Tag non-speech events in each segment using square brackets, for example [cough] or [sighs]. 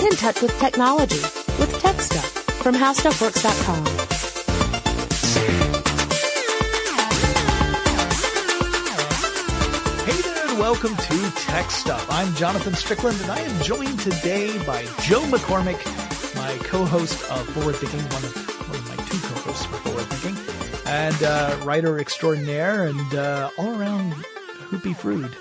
Get in touch with technology with Tech Stuff from HowStuffWorks.com. Hey there and welcome to Tech Stuff. I'm Jonathan Strickland and I am joined today by Joe McCormick, my co-host of Forward Thinking, one of, one of my two co-hosts for Forward Thinking, and uh, writer extraordinaire and uh, all-around hoopy frood.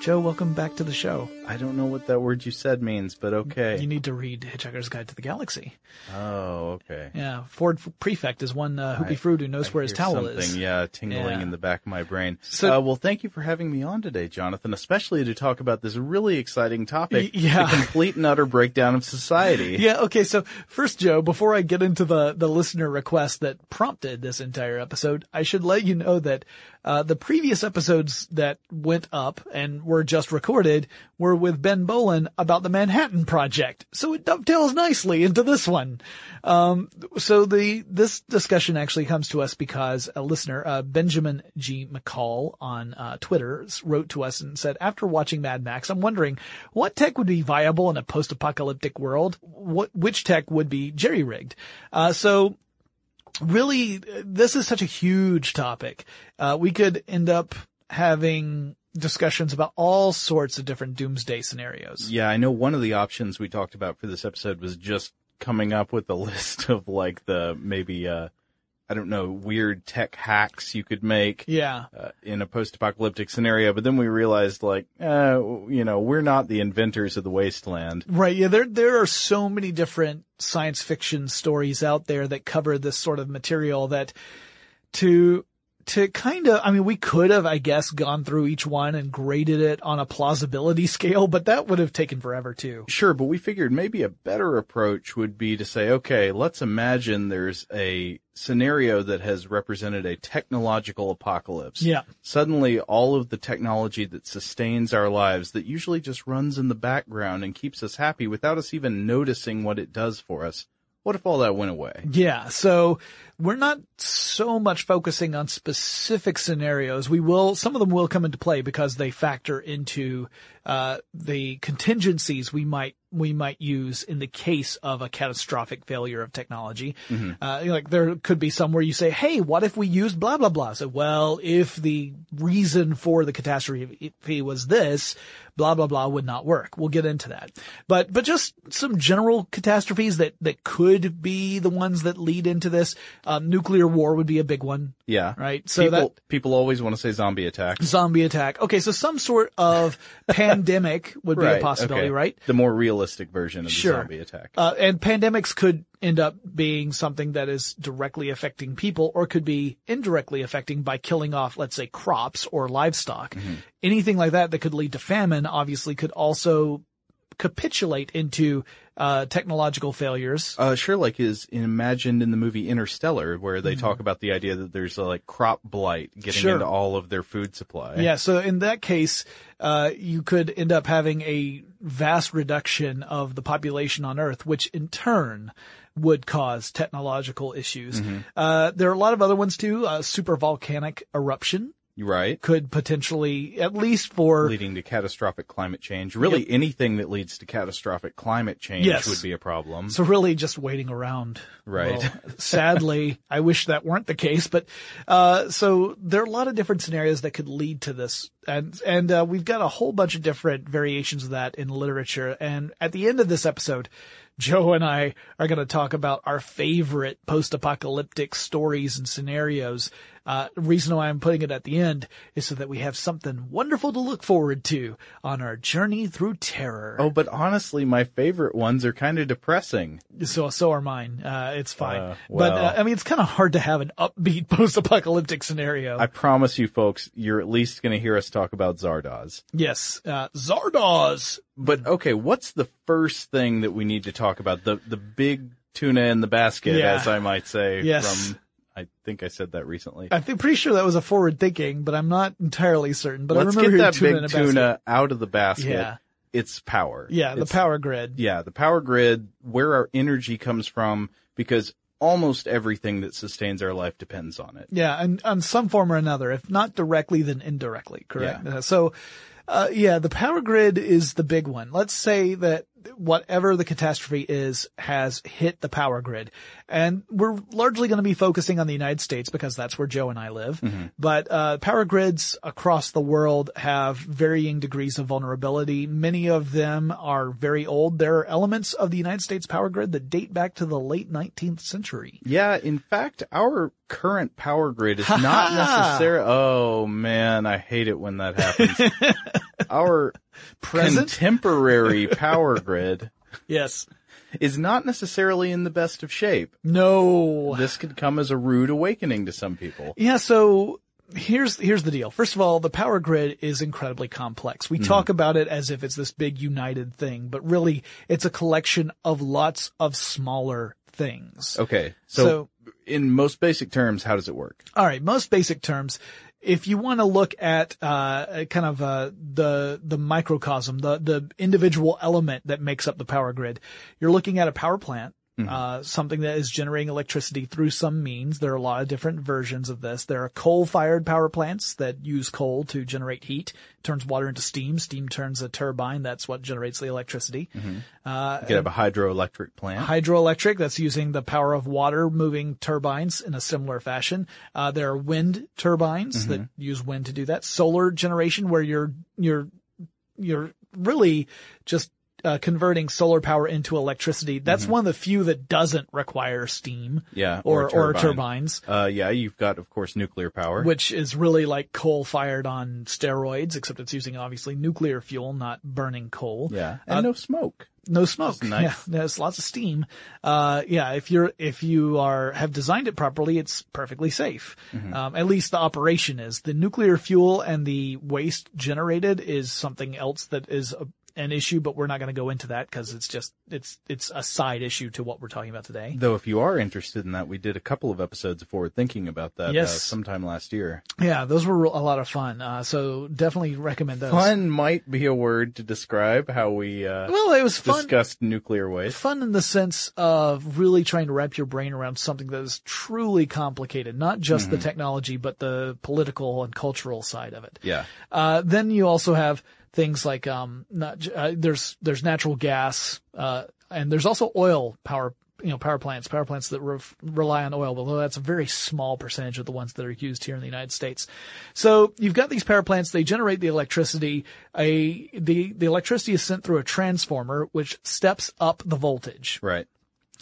Joe, welcome back to the show. I don't know what that word you said means, but okay. You need to read Hitchhiker's Guide to the Galaxy. oh, okay. Yeah, Ford Prefect is one uh, hoopy frood who knows I where his towel something, is. Yeah, tingling Yeah. in the back of my brain. So- uh, well, thank you for having me on today, Jonathan, especially to talk about this really exciting topic, Y- yeah. the complete and utter breakdown of society. [laughs] Yeah, okay, so first, Joe, before I get into the, the listener request that prompted this entire episode, I should let you know that, uh, the previous episodes that went up and were just recorded were with Ben Bowlin about the Manhattan Project. So it dovetails nicely into this one. Um, so the, this discussion actually comes to us because a listener, uh, Benjamin G. McCall on, uh, Twitter wrote to us and said, after watching Mad Max, I'm wondering what tech would be viable in a post-apocalyptic world? What, which tech would be jerry-rigged? Uh, so really, this is such a huge topic. Uh, we could end up having discussions about all sorts of different doomsday scenarios. Yeah, I know one of the options we talked about for this episode was just coming up with a [laughs] list of like the maybe, uh, I don't know, weird tech hacks you could make. Yeah. uh, in a post-apocalyptic scenario, but then we realized like, uh, you know, we're not the inventors of the wasteland. Right. Yeah. There, there are so many different science fiction stories out there that cover this sort of material that to, to kind of, I mean, we could have, I guess, gone through each one and graded it on a plausibility [laughs] scale, but that would have taken forever too. Sure, but we figured maybe a better approach would be to say, okay, let's imagine there's a scenario that has represented a technological apocalypse. Yeah. Suddenly all of the technology that sustains our lives that usually just runs in the background and keeps us happy without us even noticing what it does for us. What if all that went away? Yeah. So we're not so much focusing on specific scenarios. We will, some of them will come into play because they factor into, uh, the contingencies we might, we might use in the case of a catastrophic failure of technology. Uh, you know, like there could be some where you say, Hey, what if we used blah, blah, blah? So, well, if the reason for the catastrophe was this, blah, blah, blah would not work. We'll get into that. But, but just some general catastrophes that, that could be the ones that lead into this. Um, nuclear war would be a big one, Yeah. right? So people, that, people always want to say zombie attack. zombie attack. Okay. So some sort of [laughs] pandemic would be a possibility, okay. right? The more realistic version of Sure. the zombie attack. Uh, and pandemics could end up being something that is directly affecting people or could be indirectly affecting by killing off, let's say, crops or livestock. Anything like that that could lead to famine obviously could also capitulate into, uh, technological failures. Uh, sure, like is imagined in the movie Interstellar, where they Mm-hmm. talk about the idea that there's a, like crop blight getting Sure. into all of their food supply. Yeah, so in that case, uh, you could end up having a vast reduction of the population on Earth, which in turn would cause technological issues. Uh, there are a lot of other ones too. Uh, super volcanic eruption right. could potentially, at least for Leading to catastrophic climate change. Really, anything that leads to catastrophic climate change Yes. would be a problem. So really just waiting around. Right. Well, sadly, I wish that weren't the case, but, uh, so there are a lot of different scenarios that could lead to this. And, and, uh, we've got a whole bunch of different variations of that in literature. And at the end of this episode, Joe and I are going to talk about our favorite post-apocalyptic stories and scenarios. Uh, the reason why I'm putting it at the end is so that we have something wonderful to look forward to on our journey through terror. oh, but honestly, my favorite ones are kind of depressing. So, so are mine. Uh, it's fine. Uh, but, well. uh, I mean, it's kind of hard to have an upbeat [laughs] post-apocalyptic scenario. I promise you folks, you're at least going to hear us talk about Zardoz. yes. Uh, Zardoz. But okay, what's the first thing that we need to talk about? The the big tuna in the basket, Yeah. as I might say. Yes. From I think I said that recently. I think pretty sure that was a forward thinking, but I'm not entirely certain. But Let's I remember get that tuna big tuna out of the basket. Yeah. It's power. Yeah, the It's- power grid. Yeah, the power grid, where our energy comes from, because almost everything that sustains our life depends on it. Yeah, and on some form or another, if not directly, then indirectly, correct? Yeah. So, uh, yeah, the power grid is the big one. Let's say that whatever the catastrophe is has hit the power grid. And we're largely going to be focusing on the United States because that's where Joe and I live. But, uh, power grids across the world have varying degrees of vulnerability. Many of them are very old. There are elements of the United States power grid that date back to the late 19th century. Yeah, in fact, our current power grid is [laughs] not necessarily. Oh man, I hate it when that happens. [laughs] our Present? contemporary power grid Yes. is not necessarily in the best of shape. No. This could come as a rude awakening to some people. Yeah, so here's here's the deal. First of all, the power grid is incredibly complex. We mm. talk about it as if it's this big united thing, but really it's a collection of lots of smaller things. Okay, so, So- in most basic terms, how does it work? All right, most basic terms. If you want to look at uh, kind of uh, the the microcosm, the the individual element that makes up the power grid, you're looking at a power plant, uh, something that is generating electricity through some means. There are a lot of different versions of this. There are coal-fired power plants that use coal to generate heat, turns water into steam. Steam turns a turbine. That's what generates the electricity. Uh, You could have a hydroelectric plant. hydroelectric that's using the power of water moving turbines in a similar fashion. Uh, there are wind turbines that use wind to do that. Solar generation where you're you're you're really just uh, converting solar power into electricity. That's one of the few that doesn't require steam. Yeah, or or a or turbines. Uh, yeah, you've got, of course, nuclear power. Which is really like coal fired on steroids, except it's using obviously nuclear fuel, not burning coal. yeah, and no smoke. No smoke. Nice. Yeah, there's lots of steam. Uh, yeah, if you're, if you are, have designed it properly, it's perfectly safe. Mm-hmm. Um, at least the operation is. The nuclear fuel and the waste generated is something else that is a, an issue, but we're not going to go into that because it's just, it's, it's a side issue to what we're talking about today. Though, if you are interested in that, we did a couple of episodes of Forward Thinking about that uh, Yes. sometime last year. Yeah, those were a lot of fun. Uh, so definitely recommend those. Fun might be a word to describe how we uh, Well, it was fun. discussed nuclear waste. fun in the sense of really trying to wrap your brain around something that is truly complicated, not just Mm-hmm. the technology, but the political and cultural side of it. Yeah. Uh, then you also have things like, um, not, uh, there's, there's natural gas, uh, and there's also oil power, you know, power plants, power plants that re- rely on oil, although that's a very small percentage of the ones that are used here in the United States. So you've got these power plants, they generate the electricity, a, the, the electricity is sent through a transformer, which steps up the voltage. Right.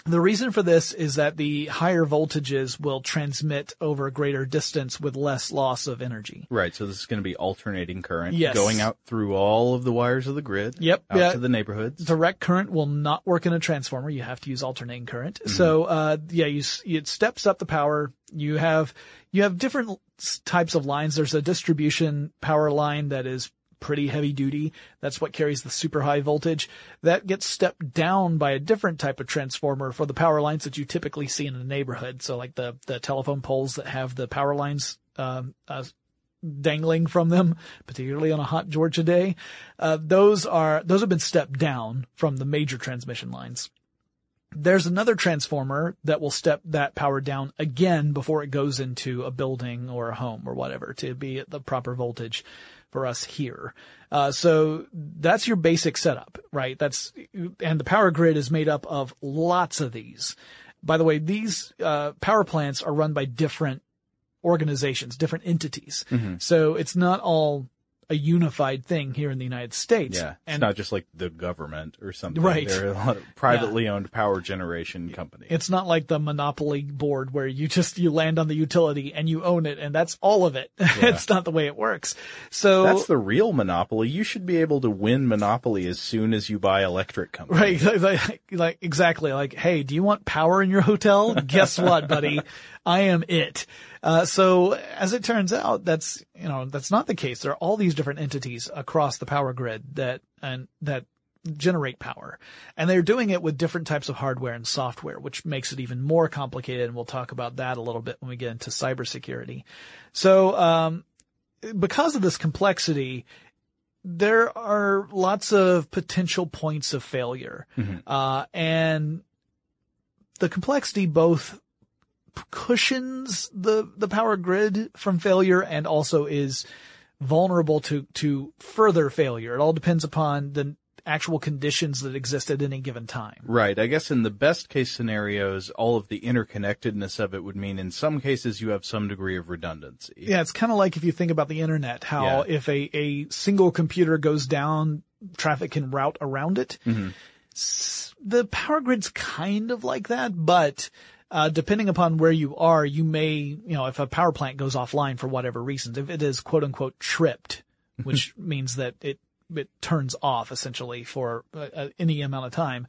The reason for this is that the higher voltages will transmit over a greater distance with less loss of energy. Right. So this is going to be alternating current Yes. going out through all of the wires of the grid. Yep. Out Yeah. to the neighborhoods. Direct current will not work in a transformer. You have to use alternating current. So, uh, yeah, you, it steps up the power. You have, you have different types of lines. There's a distribution power line that is pretty heavy duty. That's what carries the super high voltage. That gets stepped down by a different type of transformer for the power lines that you typically see in a neighborhood. So like the, the telephone poles that have the power lines, um, uh, dangling from them, particularly on a hot Georgia day. Uh, those are, those have been stepped down from the major transmission lines. There's another transformer that will step that power down again before it goes into a building or a home or whatever to be at the proper voltage for us here. Uh, so that's your basic setup, right? That's, and the power grid is made up of lots of these. By the way, these, uh, power plants are run by different organizations, different entities. So it's not all a unified thing here in the United States. Yeah. It's And not just like the government or something. Right. There are a lot of privately owned power generation companies. it's not like the monopoly board where you just, you land on the utility and you own it and that's all of it. [laughs] it's not the way it works. So, That's the real monopoly. You should be able to win monopoly as soon as you buy electric companies. Right, like, [laughs] like, like exactly. Like, hey, do you want power in your hotel? Guess what, buddy? [laughs] I am it. Uh, so as it turns out, that's you know that's not the case. There are all these different entities across the power grid that and that generate power, and they're doing it with different types of hardware and software, which makes it even more complicated. And we'll talk about that a little bit when we get into cybersecurity. So, um, because of this complexity, there are lots of potential points of failure. Uh, and the complexity both cushions the, the power grid from failure and also is vulnerable to, to further failure. It all depends upon the, actual conditions that exist at any given time. Right. I guess in the best case scenarios, all of the interconnectedness of it would mean in some cases you have some degree of redundancy. Yeah, it's kind of like if you think about the internet, how Yeah. if a, a single computer goes down, traffic can route around it. Mm-hmm. S- The power grid's kind of like that, but uh, depending upon where you are, you may, you know, if a power plant goes offline for whatever reasons, if it is quote unquote tripped, [laughs] which means that it it turns off essentially for uh, uh, any amount of time,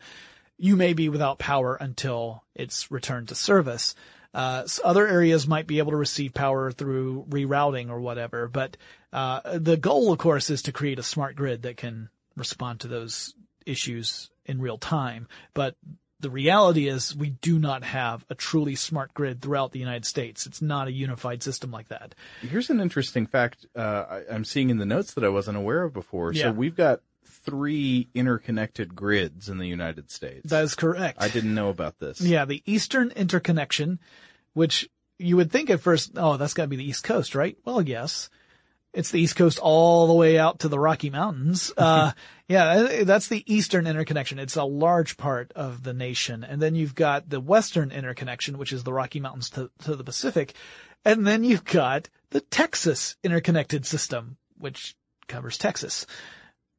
you may be without power until it's returned to service. Uh, s- other areas might be able to receive power through rerouting or whatever, but uh, the goal, of course, is to create a smart grid that can respond to those issues in real time. But the reality is we do not have a truly smart grid throughout the United States. It's not a unified system like that. Here's an interesting fact uh, I, I'm seeing in the notes that I wasn't aware of before. Yeah. So we've got three interconnected grids in the United States. That is correct. I didn't know about this. Yeah, the Eastern Interconnection, which you would think at first, oh, that's got to be the East Coast, right? Well, yes. It's the East Coast all the way out to the Rocky Mountains. [laughs] Uh, yeah, that's the Eastern Interconnection. It's a large part of the nation. And then you've got the Western Interconnection, which is the Rocky Mountains to, to the Pacific. And then you've got the Texas Interconnected System, which covers Texas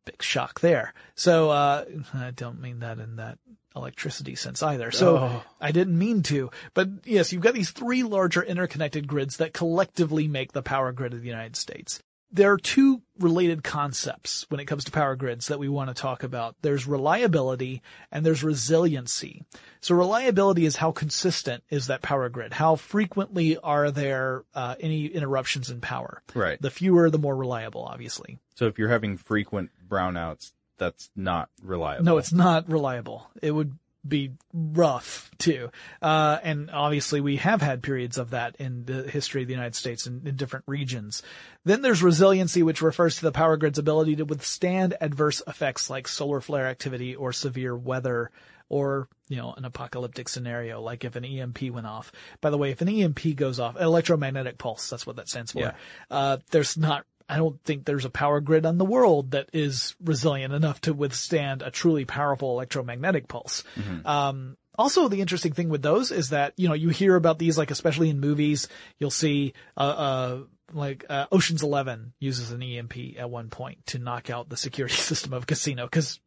big shock there. So, uh, I don't mean that in that electricity sense either. So Oh. I didn't mean to, but yes, you've got these three larger interconnected grids that collectively make the power grid of the United States. There are two related concepts when it comes to power grids that we want to talk about. There's reliability and there's resiliency. So reliability is how consistent is that power grid? How frequently are there uh, any interruptions in power? Right. The fewer, the more reliable, obviously. So if you're having frequent brownouts, that's not reliable. No, it's not reliable. It would be rough too. Uh, and obviously we have had periods of that in the history of the United States in, in different regions. Then there's resiliency, which refers to the power grid's ability to withstand adverse effects like solar flare activity or severe weather or, you know, an apocalyptic scenario, like if an EMP went off. By the way, if an EMP goes off, electromagnetic pulse, that's what that stands for. Yeah. Uh, there's not, I don't think there's a power grid on the world that is resilient enough to withstand a truly powerful electromagnetic pulse. Um, also, the interesting thing with those is that, you know, you hear about these, like, especially in movies, you'll see, uh, uh, like, uh, Ocean's Eleven uses an EMP at one point to knock out the security [laughs] system of a casino, cause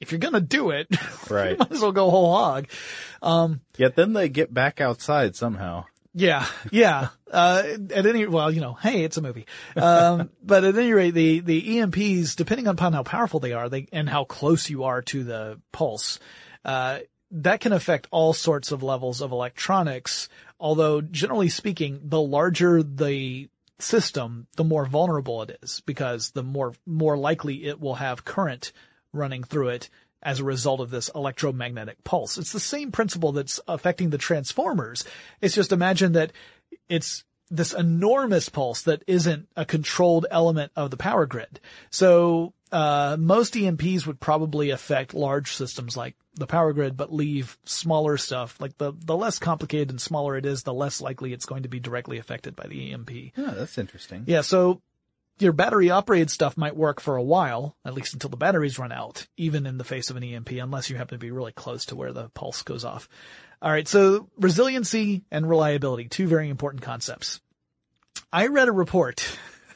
if you're gonna do it, [laughs] Right. might as well go whole hog. Yet then they get back outside somehow. Yeah, yeah. [laughs] Uh, at any, well, you know, hey, it's a movie. Um, [laughs] but at any rate, the, the EMPs, depending upon how powerful they are, they, and how close you are to the pulse, uh, that can affect all sorts of levels of electronics. Although generally speaking, the larger the system, the more vulnerable it is because the more, more likely it will have current running through it as a result of this electromagnetic pulse. It's the same principle that's affecting the transformers. It's just imagine that it's this enormous pulse that isn't a controlled element of the power grid. So, uh, most EMPs would probably affect large systems like the power grid, but leave smaller stuff. Like the, the less complicated and smaller it is, the less likely it's going to be directly affected by the EMP. Yeah, that's interesting. Yeah, so your battery operated stuff might work for a while, at least until the batteries run out, even in the face of an EMP, unless you happen to be really close to where the pulse goes off. All right, so resiliency and reliability, two very important concepts. I read a report,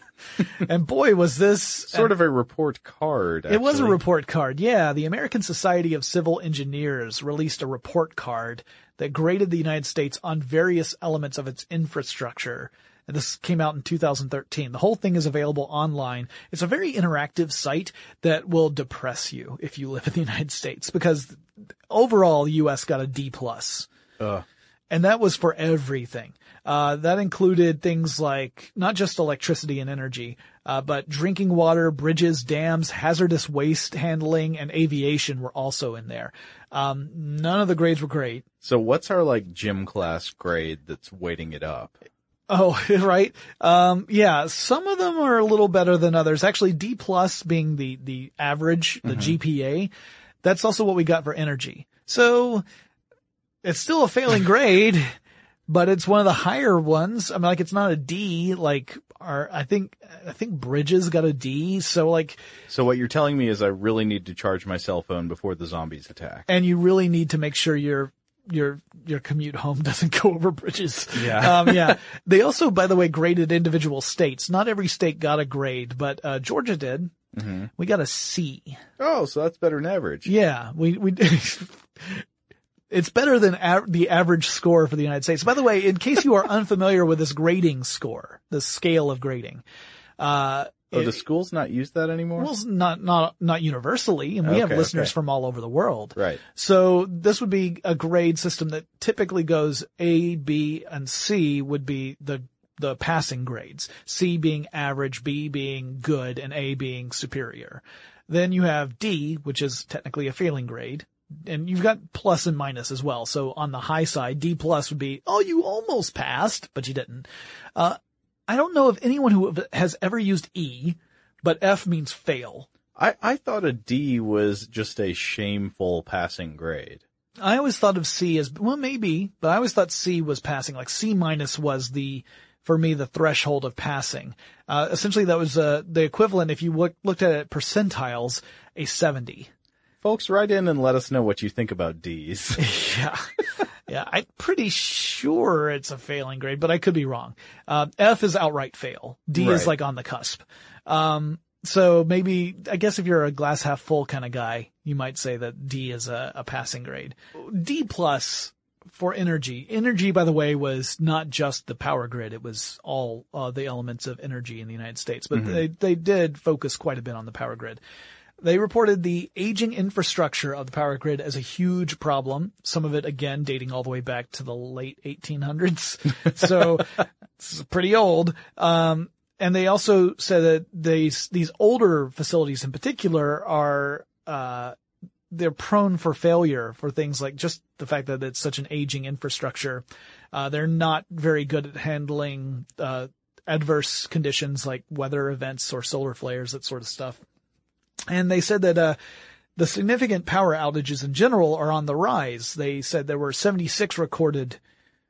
[laughs] and boy, was this Sort of a report card. it was a report card. Yeah, the American Society of Civil Engineers released a report card that graded the United States on various elements of its infrastructure. And this came out in 2013. The whole thing is available online. It's a very interactive site that will depress you if you live in the [laughs] United States because overall the US got a D plus Ugh. and that was for everything. Uh, that included things like not just electricity and energy, uh, but drinking water, bridges, dams, hazardous waste handling, and aviation were also in there. Um, none of the grades were great. So what's our like gym class grade that's weighting it up? Oh, [laughs] right. Um, yeah, some of them are a little better than others. Actually, D plus being the, the average, the GPA. That's also what we got for energy. So it's still a failing grade, [laughs] but it's one of the higher ones. I mean, like it's not a D like are, I think, I think Bridges got a D. So like, So what you're telling me is I really need to charge my cell phone before the zombies attack. and you really need to make sure your your your commute home [laughs] doesn't go over bridges. Yeah. um, yeah. [laughs] They also, by the way, graded individual states. Not every state got a grade, but uh, Georgia did. We got a C. Oh, so that's better than average. Yeah, we we. [laughs] It's better than a- the average score for the United States. By the way, in case you are unfamiliar with this grading score, the scale of grading, uh, Oh, it- do schools not use that anymore? well, not not not universally, and we have listeners okay. from all over the world. right. So this would be a grade system that typically goes A, B, and C would be the the passing grades. C being average, B being good, and A being superior. Then you have D, which is technically a failing grade. And you've got plus and minus as well. So on the high side, D plus would be, oh, you almost passed, but you didn't. Uh, I don't know of anyone who has ever used E, but F means fail. I, I thought a D was just a shameful passing grade. I always thought of C as, well, maybe, but I always thought C was passing. Like C minus was the, for me, the threshold of passing. Uh, essentially that was, uh, the equivalent, if you look, looked at it percentiles, a 70. Folks, write in and let us know what you think about D's. [laughs] [laughs] Yeah. Yeah. I'm pretty sure it's a failing grade, but I could be wrong. Uh, F is outright fail. D is like on the cusp. Um, so maybe, I guess if you're a glass half full kind of guy, you might say that D is a, a passing grade. D plus for energy. Energy, by the way, was not just the power grid. It was all uh, the elements of energy in the United States, but they, they did focus quite a bit on the power grid. They reported the aging infrastructure of the power grid as a huge problem. Some of it, again, dating all the way back to the late 1800s. [laughs] so it's pretty old. Um, and they also said that these, these older facilities in particular are, uh, they're prone for failure for things like just the fact that it's such an aging infrastructure. Uh, they're not very good at handling, uh, adverse conditions like weather events or solar flares, that sort of stuff. And they said that, uh, the significant power outages in general are on the rise. They said there were 76 recorded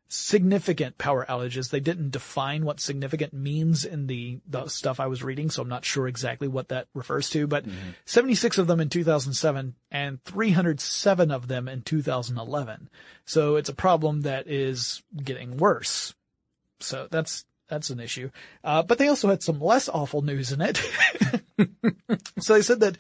significant power outages. They didn't define what significant means in the, the stuff I was reading, so I'm not sure exactly what that refers to, but 76 of them in 2007 and 307 of them in 2011. So it's a problem that is getting worse. So that's, that's an issue. Uh, but they also had some less awful news in it. [laughs] so they said that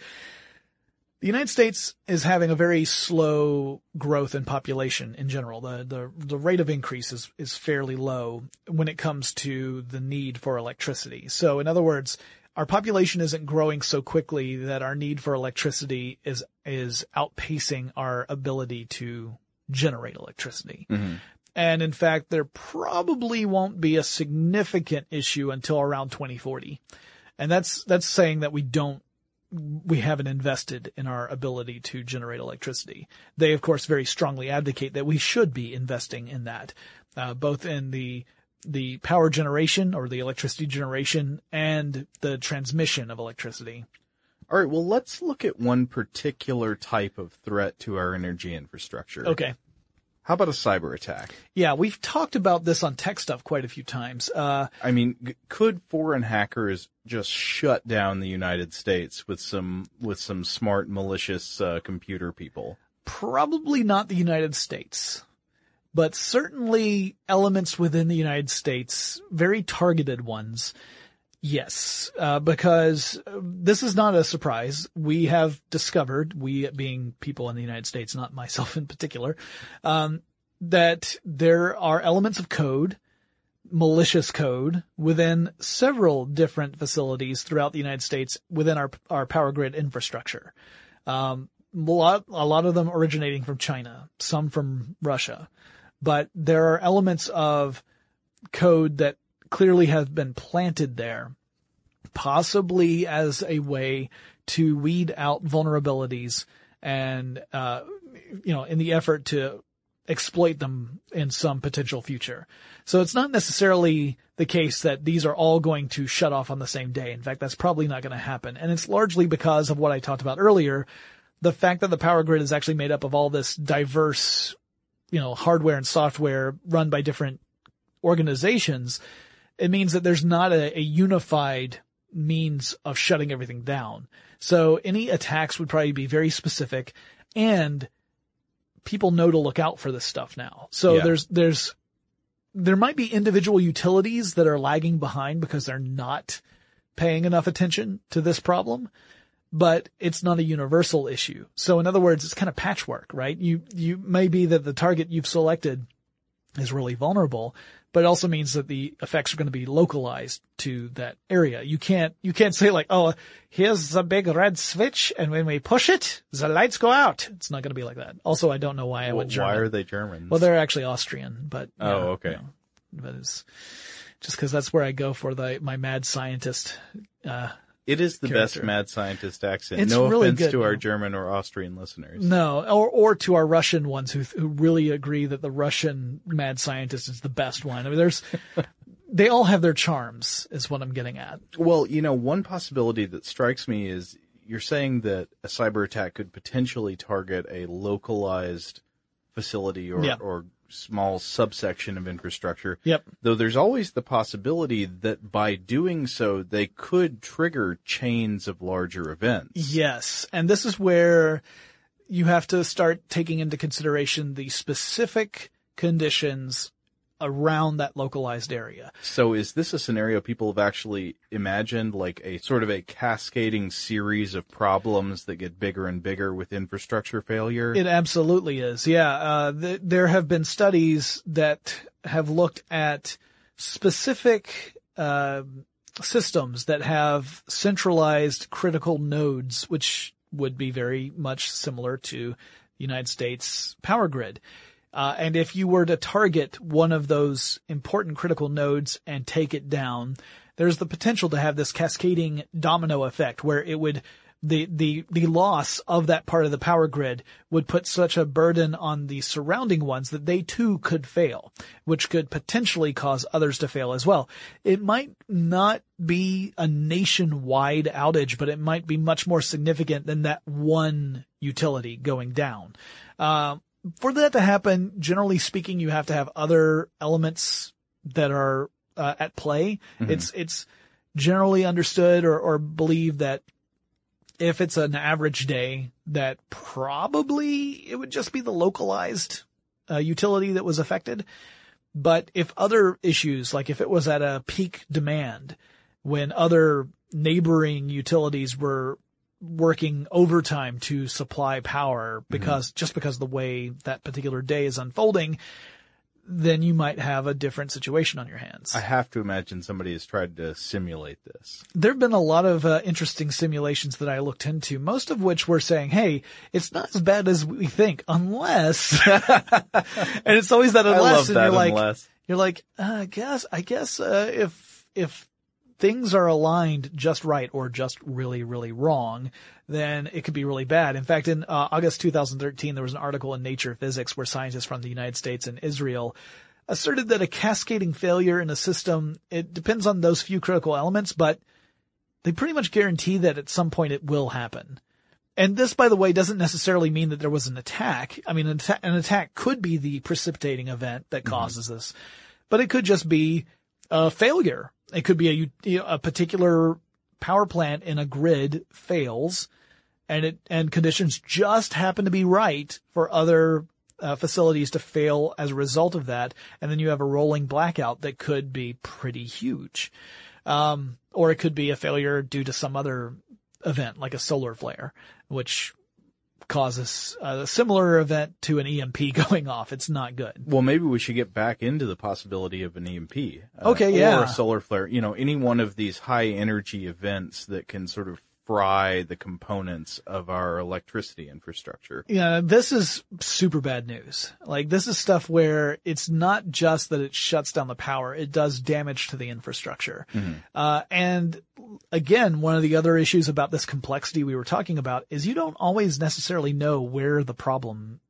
the United States is having a very slow growth in population in general. The, the, the rate of increase is, is fairly low when it comes to the need for electricity. So in other words, our population isn't growing so quickly that our need for electricity is, is outpacing our ability to generate electricity. And in fact, there probably won't be a significant issue until around 2040. And that's, that's saying that we don't we haven't invested in our ability to generate electricity. They, of course, very strongly advocate that we should be investing in that, uh, both in the the power generation or the electricity generation and the transmission of electricity. All right, well, let's look at one particular type of threat to our energy infrastructure. Okay. How about a cyber attack? Yeah, we've talked about this on tech stuff quite a few times. Uh, I mean, could foreign hackers just shut down the United States with some with some smart malicious uh, computer people? probably not the United States, but certainly elements within the United States, very targeted ones. Yes, uh, because this is not a surprise. We have discovered, we being people in the United States, not myself in particular, um, that there are elements of code, malicious code, within several different facilities throughout the United States within our our power grid infrastructure. Um, a lot, a lot of them originating from China, some from Russia, but there are elements of code that clearly have been planted there, possibly as a way to weed out vulnerabilities and, uh, you know, in the effort to exploit them in some potential future. So it's not necessarily the case that these are all going to shut off on the same day. In fact, that's probably not going to happen. And it's largely because of what I talked about earlier, the fact that the power grid is actually made up of all this diverse, you know, hardware and software run by different organizations it means that there's not a, a unified means of shutting everything down. So any attacks would probably be very specific and people know to look out for this stuff now. So Yeah. there's, there's, there might be individual utilities that are lagging behind because they're not paying enough attention to this problem, but it's not a universal issue. So in other words, it's kind of patchwork, right? You, you may be that the target you've selected is really vulnerable, but it also means that the effects are going to be localized to that area. You can't, you can't say like, oh, here's the big red switch and when we push it, the lights go out. It's not going to be like that. Also, I don't know why I Well, went German. why are they Germans? Well, they're actually Austrian, but Oh, yeah, okay. you know, but it's just because that's where I go for the my mad scientist. Uh, it is the best mad scientist accent. It's no really offense good, to our. German or Austrian listeners. no, or or to our Russian ones who who really agree that the Russian mad scientist is the best one. I mean, there's [laughs] they all have their charms, is what I'm getting at. Well, you know, one possibility that strikes me is you're saying that a cyber attack could potentially target a localized facility or, Yeah. or small subsection of infrastructure. Yep. Though there's always the possibility that by doing so, they could trigger chains of larger events. Yes, and this is where you have to start taking into consideration the specific conditions around that localized area. So is this a scenario people have actually imagined like a sort of a cascading series of problems that get bigger and bigger with infrastructure failure? It absolutely is. Yeah. Uh, th- there have been studies that have looked at specific, uh, systems that have centralized critical nodes, which would be very much similar to the United States power grid. Uh, and if you were to target one of those important critical nodes and take it down, there's the potential to have this cascading domino effect where it would, the, the, the loss of that part of the power grid would put such a burden on the surrounding ones that they too could fail, which could potentially cause others to fail as well. It might not be a nationwide outage, but it might be much more significant than that one utility going down. Uh, for that to happen, generally speaking, you have to have other elements that are uh, at play. It's it's generally understood or, or believed that if it's an average day, that probably it would just be the localized uh, utility that was affected. But if other issues, like if it was at a peak demand, when other neighboring utilities were working overtime to supply power because just because of the way that particular day is unfolding, then you might have a different situation on your hands. I have to imagine somebody has tried to simulate this. there have been a lot of uh, interesting simulations that I looked into, most of which were saying, "Hey, it's not as bad as we think, unless." [laughs] and it's always that unless, and that you're like, you're like, uh, I guess, I guess, uh, if, if things are aligned just right or just really, really wrong, then it could be really bad. In fact, in uh, August 2013, there was an article in Nature Physics where scientists from the United States and Israel asserted that a cascading failure in a system, it depends on those few critical elements, but they pretty much guarantee that at some point it will happen. And this, by the way, doesn't necessarily mean that there was an attack. I mean, an, atta- an attack could be the precipitating event that causes this, but it could just be a failure. It could be a, a particular power plant in a grid fails and it, and conditions just happen to be right for other uh, facilities to fail as a result of that. And then you have a rolling blackout that could be pretty huge. Um, or it could be a failure due to some other event like a solar flare, which causes a similar event to an EMP [laughs] going off. It's not good. Well, maybe we should get back into the possibility of an EMP. uh, Okay, Or a solar flare. You know, any one of these high energy events that can sort of fry the components of our electricity infrastructure. Yeah, this is super bad news. Like this is stuff where it's not just that it shuts down the power, it does damage to the infrastructure. Uh, and again, one of the other issues about this complexity we were talking about is you don't always necessarily know where the problem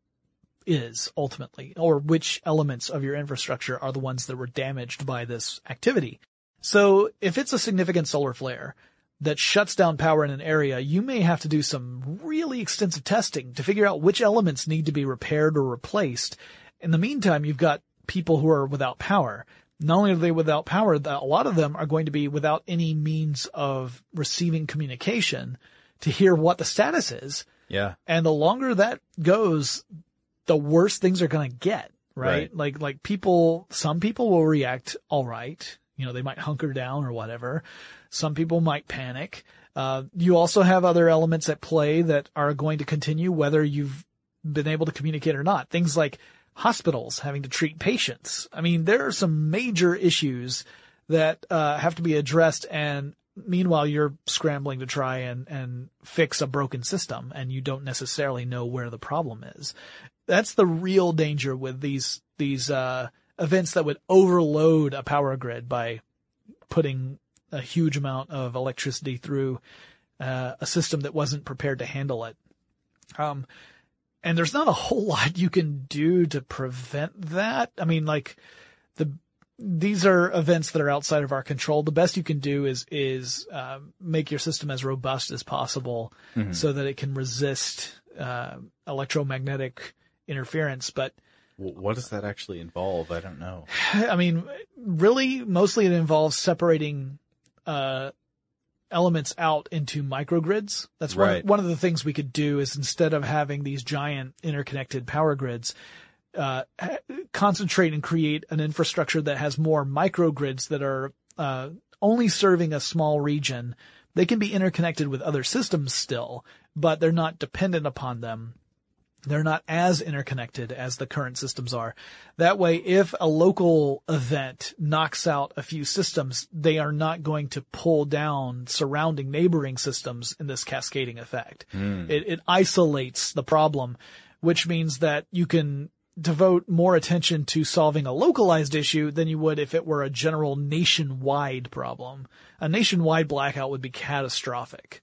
is ultimately, or which elements of your infrastructure are the ones that were damaged by this activity. So if it's a significant solar flare that shuts down power in an area, you may have to do some really extensive testing to figure out which elements need to be repaired or replaced. In the meantime, you've got people who are without power. not only are they without power, a lot of them are going to be without any means of receiving communication to hear what the status is. Yeah. And the longer that goes, the worse things are going to get, right? Right. Like, like people, some people will react all right. You know, they might hunker down or whatever. Some people might panic. Uh, you also have other elements at play that are going to continue whether you've been able to communicate or not. Things like hospitals having to treat patients. I mean, there are some major issues that, uh, have to be addressed and meanwhile you're scrambling to try and, and fix a broken system and you don't necessarily know where the problem is. That's the real danger with these, these, uh, events that would overload a power grid by putting a huge amount of electricity through, uh, a system that wasn't prepared to handle it. Um, and there's not a whole [laughs] lot you can do to prevent that. I mean, like the these are events that are outside of our control. The best you can do is is uh, make your system as robust as possible, so that it can resist uh, electromagnetic interference. But What does that actually involve? I don't know. [sighs] I mean, really, mostly it involves separating uh, elements out into microgrids. That's one, Right. one of the things we could do is instead of having these giant interconnected power grids, uh, concentrate and create an infrastructure that has more microgrids that are uh, only serving a small region. They can be interconnected with other systems still, but they're not dependent upon them they're not as interconnected as the current systems are. That way, if a local event knocks out a few systems, they are not going to pull down surrounding neighboring systems in this cascading effect. Hmm. It, it isolates the problem, which means that you can devote more attention to solving a localized issue than you would if it were a general nationwide problem. A nationwide blackout would be catastrophic.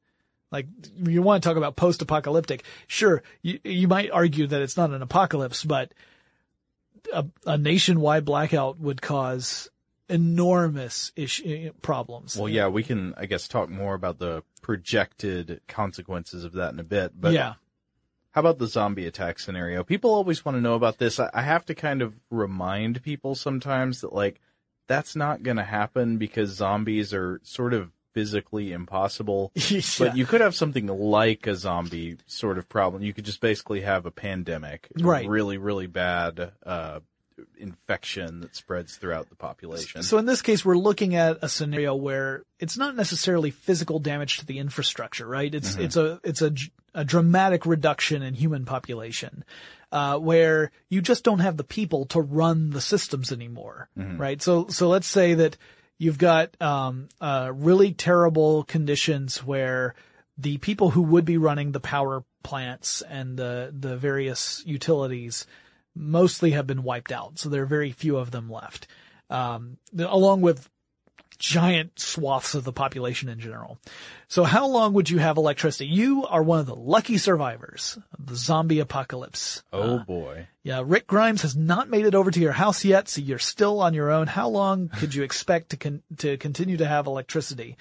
Like you want to talk about post-apocalyptic. Sure, you, you might argue that it's not an apocalypse, but a, a nationwide blackout would cause enormous issue, eh, problems. Well, yeah, we can, I guess, talk more about the projected consequences of that in a bit. But yeah. how about the zombie attack scenario? People always want to know about this. I, I have to kind of remind people sometimes that, like, that's not going to happen because zombies are sort of physically impossible. [laughs] Yeah. But you could have something like a zombie sort of problem. You could just basically have a pandemic, Right. Really, really bad uh, infection that spreads throughout the population. So in this case, we're looking at a scenario where it's not necessarily physical damage to the infrastructure, right? It's it's a it's a, a dramatic reduction in human population, uh, where you just don't have the people to run the systems anymore, right? So so let's say that you've got um, uh, really terrible conditions where the people who would be running the power plants and the the various utilities mostly have been wiped out. So there are very few of them left. Um, along with giant swaths of the population in general. So how long would you have electricity? You are one of the lucky survivors of the zombie apocalypse. oh uh, boy. Yeah, Rick Grimes has not made it over to your house yet, so you're still on your own. How long could you expect to con- to continue to have electricity?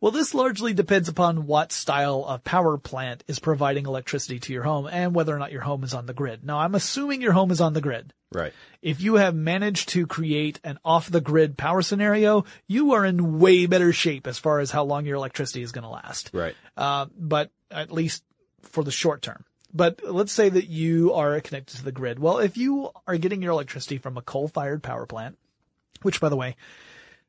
Well, this largely depends upon what style of power plant is providing electricity to your home and whether or not your home is on the grid. Now, I'm assuming your home is on the grid. Right. If you have managed to create an off the grid power scenario, you are in way better shape as far as how long your electricity is going to last Right. uh, but at least for the short term. But let's say that you are connected to the grid. Well, if you are getting your electricity from a coal-fired power plant, which by the way,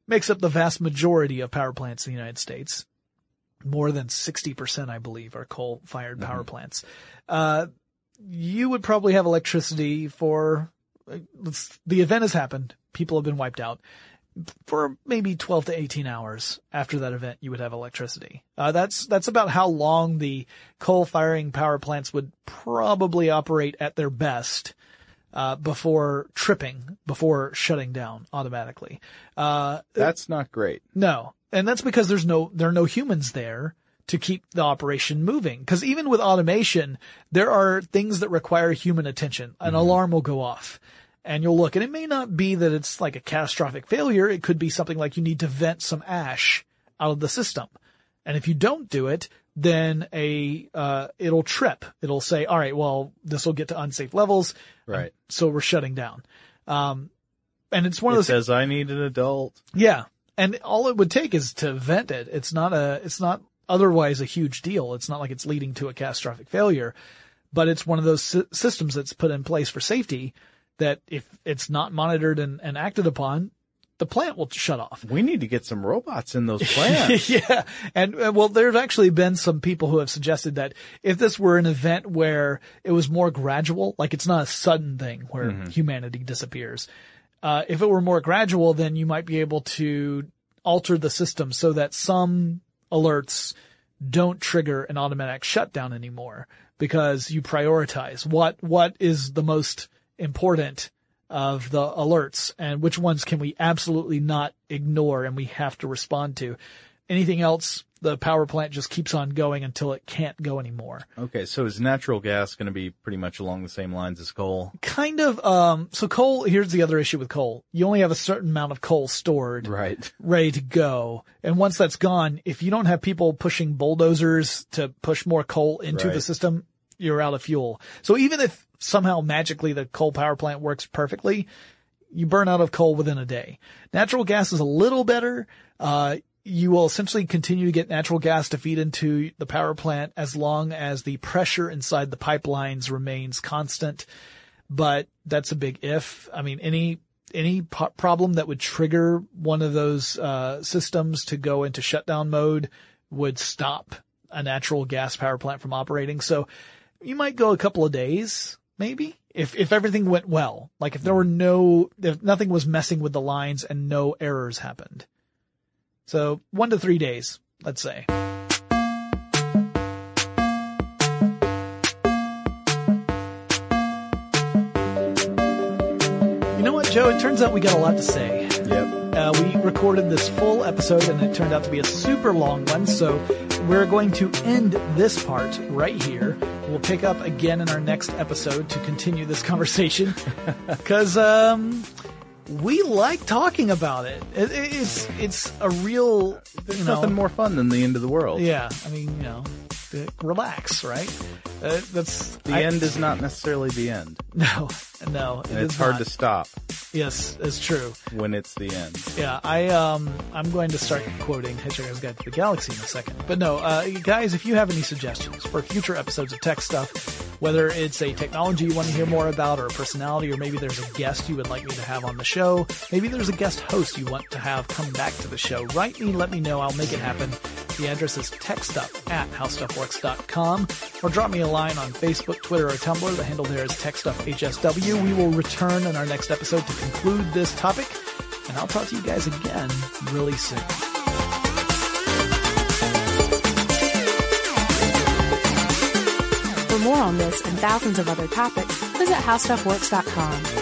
makes up the vast majority of power plants in the United States, more than 60%, I believe, are coal-fired power plants. Uh, you would probably have electricity for, uh, let's- the event has happened. People have been wiped out for maybe 12 to 18 hours after that event, you would have electricity. Uh, that's, that's about how long the coal firing power plants would probably operate at their best, uh, before tripping, before shutting down automatically. Uh, That's not great. no. And that's because there's no, there are no humans there to keep the operation moving. Cause even with automation, there are things that require human attention. An alarm will go off and you'll look and it may not be that it's like a catastrophic failure. It could be something like you need to vent some ash out of the system. And if you don't do it, then a, uh, it'll trip. It'll say, all right, well, this will get to unsafe levels. Right. So we're shutting down. Um, and it's one It of those says I need an adult. Yeah. And all it would take is to vent it. It's not a, it's not otherwise a huge deal. It's not like it's leading to a catastrophic failure, but it's one of those sy- systems that's put in place for safety that if it's not monitored and, and acted upon, the plant will shut off. We need to get some robots in those [laughs] plants. yeah. And uh, well, there's actually been some people who have suggested that if this were an event where it was more gradual, like it's not a sudden thing where humanity disappears. Uh, if it were more gradual, then you might be able to alter the system so that some alerts don't trigger an automatic shutdown anymore because you prioritize what, what is the most important of the alerts and which ones can we absolutely not ignore and we have to respond to. Anything else, the power plant just keeps on going until it can't go anymore. Okay, so is natural gas going to be pretty much along the same lines as coal? Kind of, um, so coal, here's the other issue with coal. You only have a certain amount of coal stored. Right. ready to go. And once that's gone, if you don't have people pushing bulldozers to push more coal into the system, you're out of fuel. So even if somehow magically the coal power plant works perfectly, you burn out of coal within a day. Natural gas is a little better. Uh, you will essentially continue to get natural gas to feed into the power plant as long as the pressure inside the pipelines remains constant. But that's a big if. I mean, any any po- problem that would trigger one of those uh, systems to go into shutdown mode would stop a natural gas power plant from operating. So you might go a couple of days, maybe, if if everything went well. Like if there were no, if nothing was messing with the lines and no errors happened. So one to three days, let's say. You know what, Joe? It turns out we got a lot to say. Uh, we recorded this full episode and it turned out to be a super long one, so we're going to end this part right here. We'll pick up again in our next episode to continue this conversation [laughs] because um, we like talking about it. it. It's it's a real There's you know, nothing more fun than the end of the world. Yeah, I mean you know, relax, right? Uh, that's The I- end is not necessarily the end. [laughs] No, no, it it's hard not. to stop Yes, it's true. when it's the end. Yeah, I um I'm going to start quoting Hitchhiker's Guide to the Galaxy in a second. But no, uh guys, if you have any suggestions for future episodes of Tech Stuff, whether it's a technology you want to hear more about or a personality or maybe there's a guest you would like me to have on the show, maybe there's a guest host you want to have come back to the show, write me, let me know, I'll make it happen. The address is techstuff at howstuffworks.com or drop me a line on Facebook, Twitter, or Tumblr. The handle there is techstuffhsw. We will return in our next episode to conclude this topic and I'll talk to you guys again really soon. For more on this and thousands of other topics, visit howstuffworks.com.